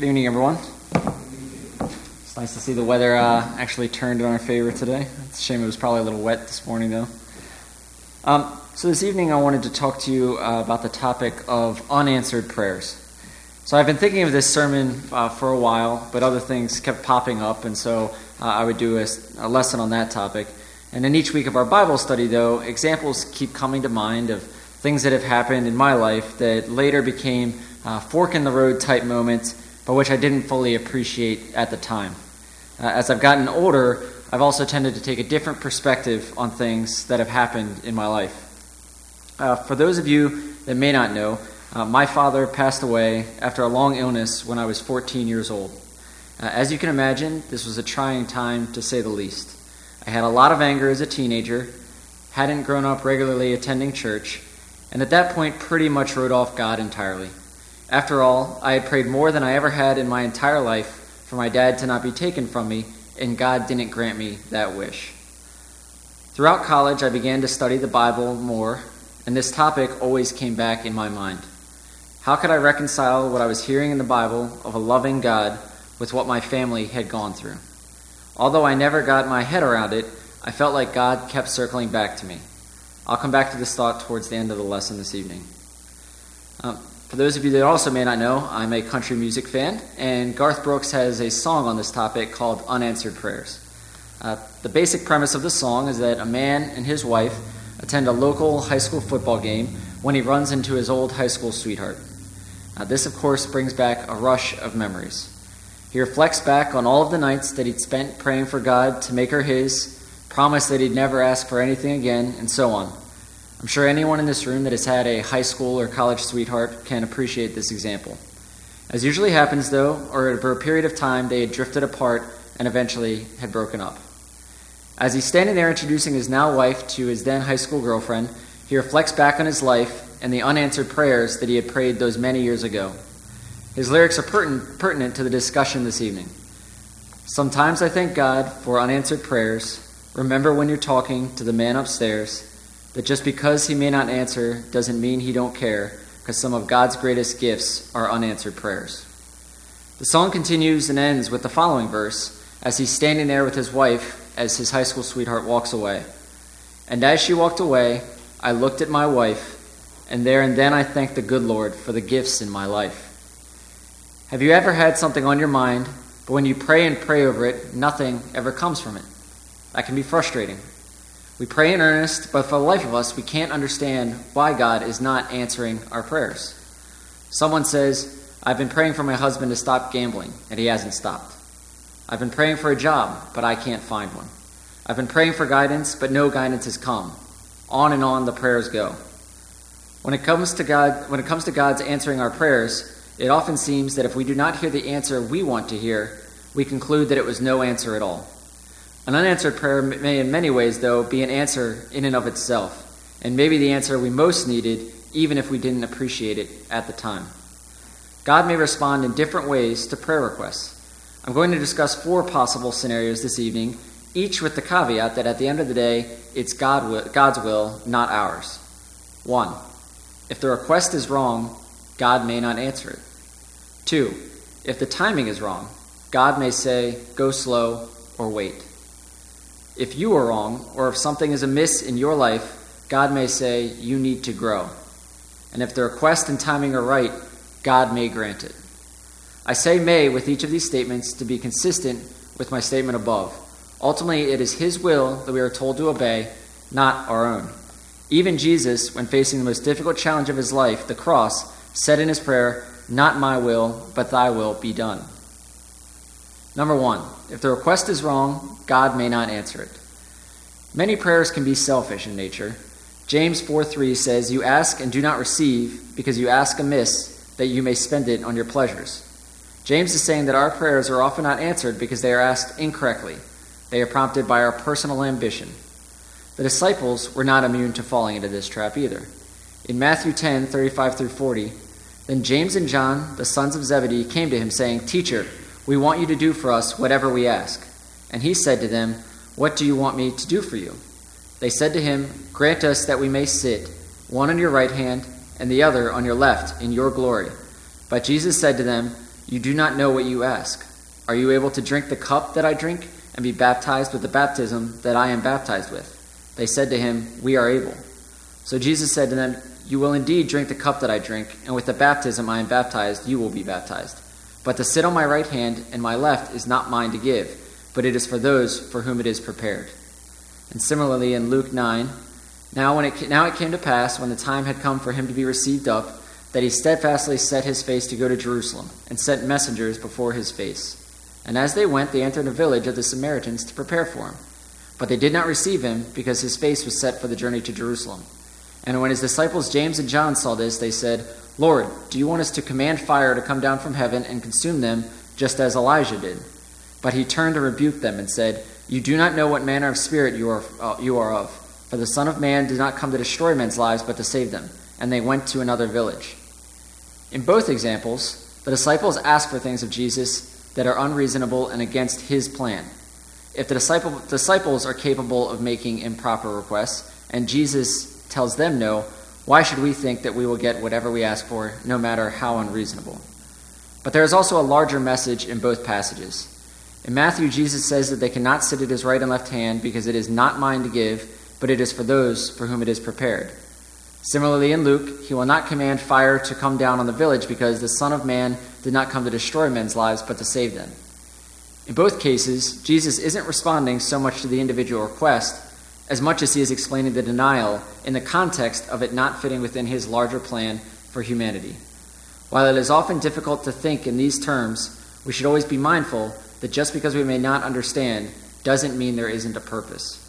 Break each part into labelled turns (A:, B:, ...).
A: Good evening, everyone. It's nice to see the weather uh, actually turned in our favor today. It's a shame it was probably a little wet this morning, though. Um, so, this evening, I wanted to talk to you uh, about the topic of unanswered prayers. So, I've been thinking of this sermon uh, for a while, but other things kept popping up, and so uh, I would do a, a lesson on that topic. And in each week of our Bible study, though, examples keep coming to mind of things that have happened in my life that later became uh, fork in the road type moments, but which I didn't fully appreciate at the time. Uh, as I've gotten older, I've also tended to take a different perspective on things that have happened in my life. Uh, for those of you that may not know, uh, my father passed away after a long illness when I was 14 years old. Uh, as you can imagine, this was a trying time to say the least. I had a lot of anger as a teenager, hadn't grown up regularly attending church, and at that point pretty much wrote off God entirely. After all, I had prayed more than I ever had in my entire life for my dad to not be taken from me, and God didn't grant me that wish. Throughout college, I began to study the Bible more, and this topic always came back in my mind. How could I reconcile what I was hearing in the Bible of a loving God with what my family had gone through? Although I never got my head around it, I felt like God kept circling back to me. I'll come back to this thought towards the end of the lesson this evening. Um, for those of you that also may not know, I'm a country music fan, and Garth Brooks has a song on this topic called Unanswered Prayers. Uh, the basic premise of the song is that a man and his wife attend a local high school football game when he runs into his old high school sweetheart. Uh, this, of course, brings back a rush of memories. He reflects back on all of the nights that he'd spent praying for God to make her his, promised that he'd never ask for anything again, and so on. I'm sure anyone in this room that has had a high school or college sweetheart can appreciate this example. As usually happens, though, or over a period of time, they had drifted apart and eventually had broken up. As he's standing there introducing his now wife to his then high school girlfriend, he reflects back on his life and the unanswered prayers that he had prayed those many years ago. His lyrics are pertinent to the discussion this evening. Sometimes I thank God for unanswered prayers. Remember when you're talking to the man upstairs that just because he may not answer doesn't mean he don't care, because some of God's greatest gifts are unanswered prayers. The song continues and ends with the following verse as he's standing there with his wife as his high school sweetheart walks away. And as she walked away, I looked at my wife, and there and then I thanked the good Lord for the gifts in my life. Have you ever had something on your mind, but when you pray and pray over it, nothing ever comes from it? That can be frustrating. We pray in earnest, but for the life of us, we can't understand why God is not answering our prayers. Someone says, I've been praying for my husband to stop gambling, and he hasn't stopped. I've been praying for a job, but I can't find one. I've been praying for guidance, but no guidance has come. On and on the prayers go. When it comes to God, when it comes to God's answering our prayers, it often seems that if we do not hear the answer we want to hear, we conclude that it was no answer at all. An unanswered prayer may, in many ways, though, be an answer in and of itself, and maybe the answer we most needed, even if we didn't appreciate it at the time. God may respond in different ways to prayer requests. I'm going to discuss four possible scenarios this evening, each with the caveat that at the end of the day, it's God God's will, not ours. One, if the request is wrong, God may not answer it. Two, if the timing is wrong, God may say, go slow or wait. If you are wrong, or if something is amiss in your life, God may say, you need to grow. And if the request and timing are right, God may grant it. I say may with each of these statements to be consistent with my statement above. Ultimately, it is His will that we are told to obey, not our own. Even Jesus, when facing the most difficult challenge of his life, the cross, said in his prayer, Not my will, but thy will be done. Number one, if the request is wrong, God may not answer it. Many prayers can be selfish in nature. James 4 3 says, You ask and do not receive, because you ask amiss, that you may spend it on your pleasures. James is saying that our prayers are often not answered because they are asked incorrectly. They are prompted by our personal ambition. The disciples were not immune to falling into this trap either. In Matthew 10 35 through 40, then James and John, the sons of Zebedee, came to him, saying, Teacher, we want you to do for us whatever we ask. And he said to them, What do you want me to do for you? They said to him, Grant us that we may sit, one on your right hand and the other on your left, in your glory. But Jesus said to them, You do not know what you ask. Are you able to drink the cup that I drink and be baptized with the baptism that I am baptized with? They said to him, We are able. So Jesus said to them, You will indeed drink the cup that I drink, and with the baptism I am baptized, you will be baptized. But to sit on my right hand and my left is not mine to give, but it is for those for whom it is prepared. And similarly in Luke 9, now, when it, now it came to pass, when the time had come for him to be received up, that he steadfastly set his face to go to Jerusalem, and sent messengers before his face. And as they went, they entered a village of the Samaritans to prepare for him. But they did not receive him, because his face was set for the journey to Jerusalem. And when his disciples James and John saw this, they said, Lord, do you want us to command fire to come down from heaven and consume them, just as Elijah did? But he turned to rebuke them and said, You do not know what manner of spirit you are, uh, you are of. For the Son of Man did not come to destroy men's lives, but to save them. And they went to another village. In both examples, the disciples ask for things of Jesus that are unreasonable and against his plan. If the disciple, disciples are capable of making improper requests, and Jesus tells them no, why should we think that we will get whatever we ask for, no matter how unreasonable? But there is also a larger message in both passages. In Matthew, Jesus says that they cannot sit at his right and left hand because it is not mine to give, but it is for those for whom it is prepared. Similarly, in Luke, he will not command fire to come down on the village because the Son of Man did not come to destroy men's lives, but to save them. In both cases, Jesus isn't responding so much to the individual request as much as he is explaining the denial in the context of it not fitting within his larger plan for humanity. While it is often difficult to think in these terms, we should always be mindful that just because we may not understand doesn't mean there isn't a purpose.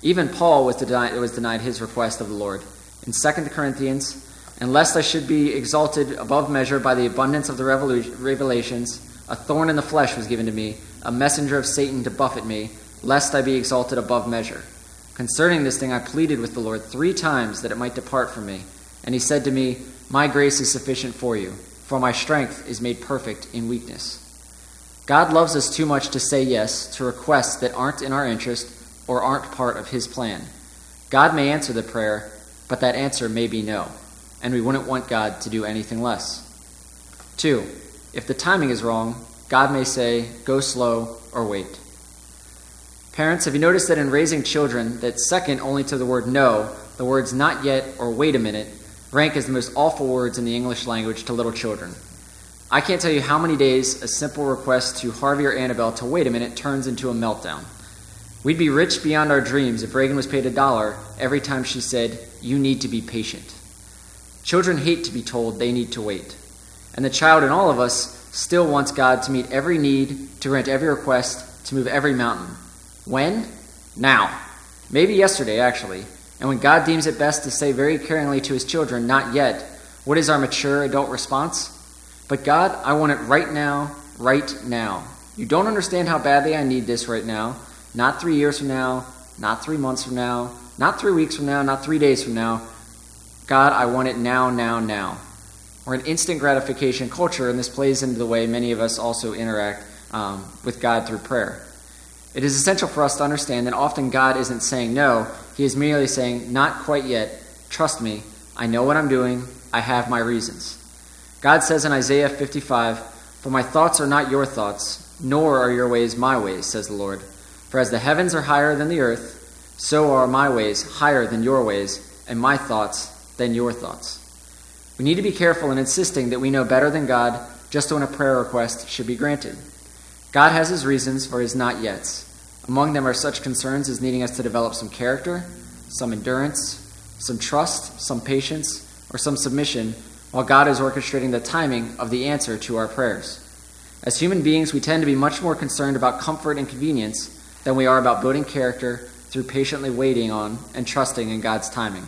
A: Even Paul was denied, was denied his request of the Lord in 2 Corinthians, and lest I should be exalted above measure by the abundance of the revelations, a thorn in the flesh was given to me, a messenger of Satan to buffet me, lest I be exalted above measure. Concerning this thing, I pleaded with the Lord three times that it might depart from me. And he said to me, My grace is sufficient for you, for my strength is made perfect in weakness. God loves us too much to say yes to requests that aren't in our interest or aren't part of his plan. God may answer the prayer, but that answer may be no, and we wouldn't want God to do anything less. Two, if the timing is wrong, God may say, go slow or wait. Parents, have you noticed that in raising children, that second only to the word no, the words not yet or wait a minute rank as the most awful words in the English language to little children? I can't tell you how many days a simple request to Harvey or Annabelle to wait a minute turns into a meltdown. We'd be rich beyond our dreams if Reagan was paid a dollar every time she said, You need to be patient. Children hate to be told they need to wait. And the child in all of us still wants God to meet every need, to grant every request, to move every mountain. When? Now. Maybe yesterday, actually. And when God deems it best to say very caringly to his children, Not yet, what is our mature adult response? But God, I want it right now, right now. You don't understand how badly I need this right now. Not three years from now, not three months from now, not three weeks from now, not three days from now. God, I want it now, now, now. We're an instant gratification culture, and this plays into the way many of us also interact um, with God through prayer. It is essential for us to understand that often God isn't saying no, He is merely saying, Not quite yet. Trust me. I know what I'm doing. I have my reasons. God says in Isaiah 55, For my thoughts are not your thoughts, nor are your ways my ways, says the Lord. For as the heavens are higher than the earth, so are my ways higher than your ways, and my thoughts than your thoughts. We need to be careful in insisting that we know better than God just when a prayer request should be granted. God has his reasons for his not yets. Among them are such concerns as needing us to develop some character, some endurance, some trust, some patience, or some submission, while God is orchestrating the timing of the answer to our prayers. As human beings, we tend to be much more concerned about comfort and convenience than we are about building character through patiently waiting on and trusting in God's timing.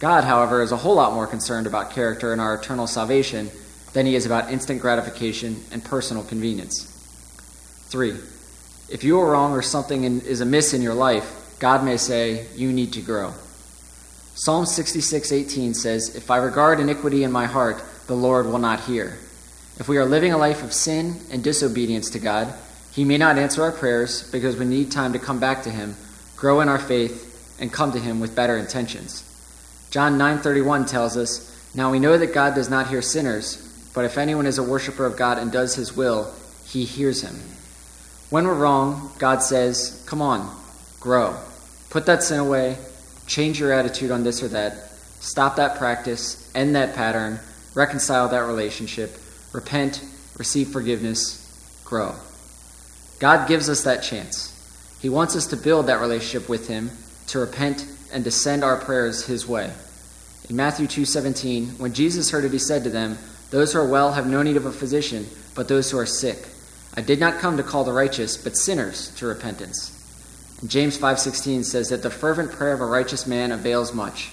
A: God, however, is a whole lot more concerned about character and our eternal salvation than he is about instant gratification and personal convenience. 3. If you are wrong or something is amiss in your life, God may say, You need to grow. Psalm 66:18 says, "If I regard iniquity in my heart, the Lord will not hear." If we are living a life of sin and disobedience to God, he may not answer our prayers because we need time to come back to him, grow in our faith, and come to him with better intentions. John 9:31 tells us, "Now we know that God does not hear sinners, But if anyone is a worshiper of God and does his will, he hears him. When we're wrong, God says, Come on, grow. Put that sin away, change your attitude on this or that, stop that practice, end that pattern, reconcile that relationship, repent, receive forgiveness, grow. God gives us that chance. He wants us to build that relationship with him, to repent and to send our prayers his way. In Matthew 2:17, when Jesus heard it, he said to them, "Those who are well have no need of a physician, but those who are sick. I did not come to call the righteous, but sinners to repentance." And James 5:16 says that the fervent prayer of a righteous man avails much.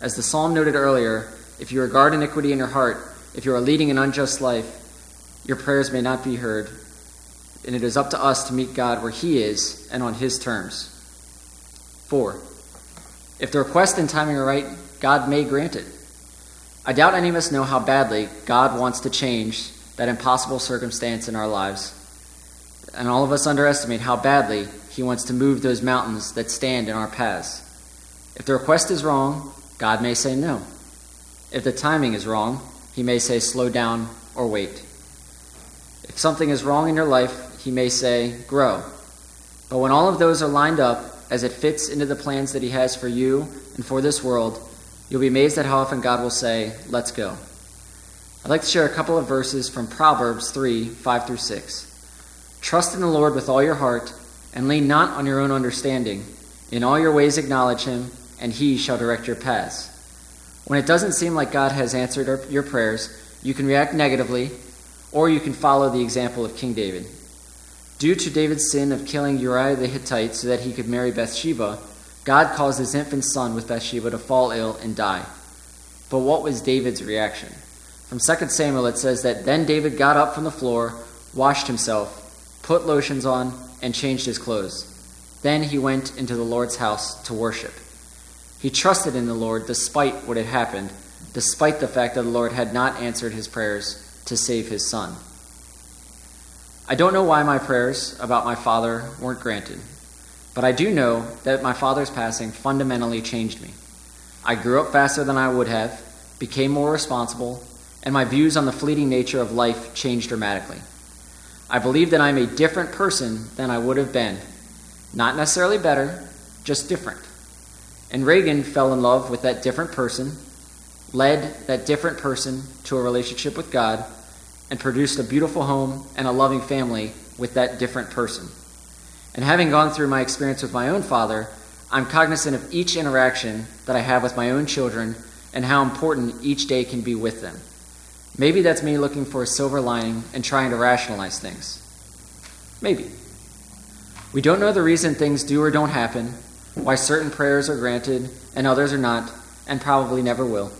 A: As the psalm noted earlier, if you regard iniquity in your heart, if you are leading an unjust life, your prayers may not be heard, and it is up to us to meet God where He is and on His terms. 4. If the request and timing are right, God may grant it. I doubt any of us know how badly God wants to change that impossible circumstance in our lives. And all of us underestimate how badly He wants to move those mountains that stand in our paths. If the request is wrong, God may say no. If the timing is wrong, He may say slow down or wait. If something is wrong in your life, He may say grow. But when all of those are lined up as it fits into the plans that He has for you and for this world, you'll be amazed at how often God will say, Let's go. I'd like to share a couple of verses from Proverbs 3 5 through 6. Trust in the Lord with all your heart, and lean not on your own understanding. In all your ways acknowledge Him, and He shall direct your paths. When it doesn't seem like God has answered your prayers, you can react negatively, or you can follow the example of King David. Due to David's sin of killing Uriah the Hittite so that he could marry Bathsheba, God caused his infant son with Bathsheba to fall ill and die. But what was David's reaction? From 2 Samuel, it says that then David got up from the floor, washed himself, put lotions on, and changed his clothes. Then he went into the Lord's house to worship. He trusted in the Lord despite what had happened, despite the fact that the Lord had not answered his prayers to save his son. I don't know why my prayers about my father weren't granted, but I do know that my father's passing fundamentally changed me. I grew up faster than I would have, became more responsible, and my views on the fleeting nature of life changed dramatically. I believe that I'm a different person than I would have been. Not necessarily better, just different. And Reagan fell in love with that different person, led that different person to a relationship with God, and produced a beautiful home and a loving family with that different person. And having gone through my experience with my own father, I'm cognizant of each interaction that I have with my own children and how important each day can be with them. Maybe that's me looking for a silver lining and trying to rationalize things. Maybe. We don't know the reason things do or don't happen, why certain prayers are granted and others are not, and probably never will.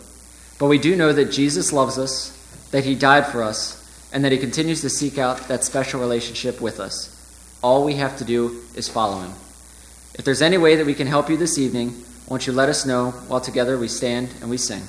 A: But we do know that Jesus loves us, that he died for us, and that he continues to seek out that special relationship with us. All we have to do is follow him. If there's any way that we can help you this evening, won't you let us know while together we stand and we sing?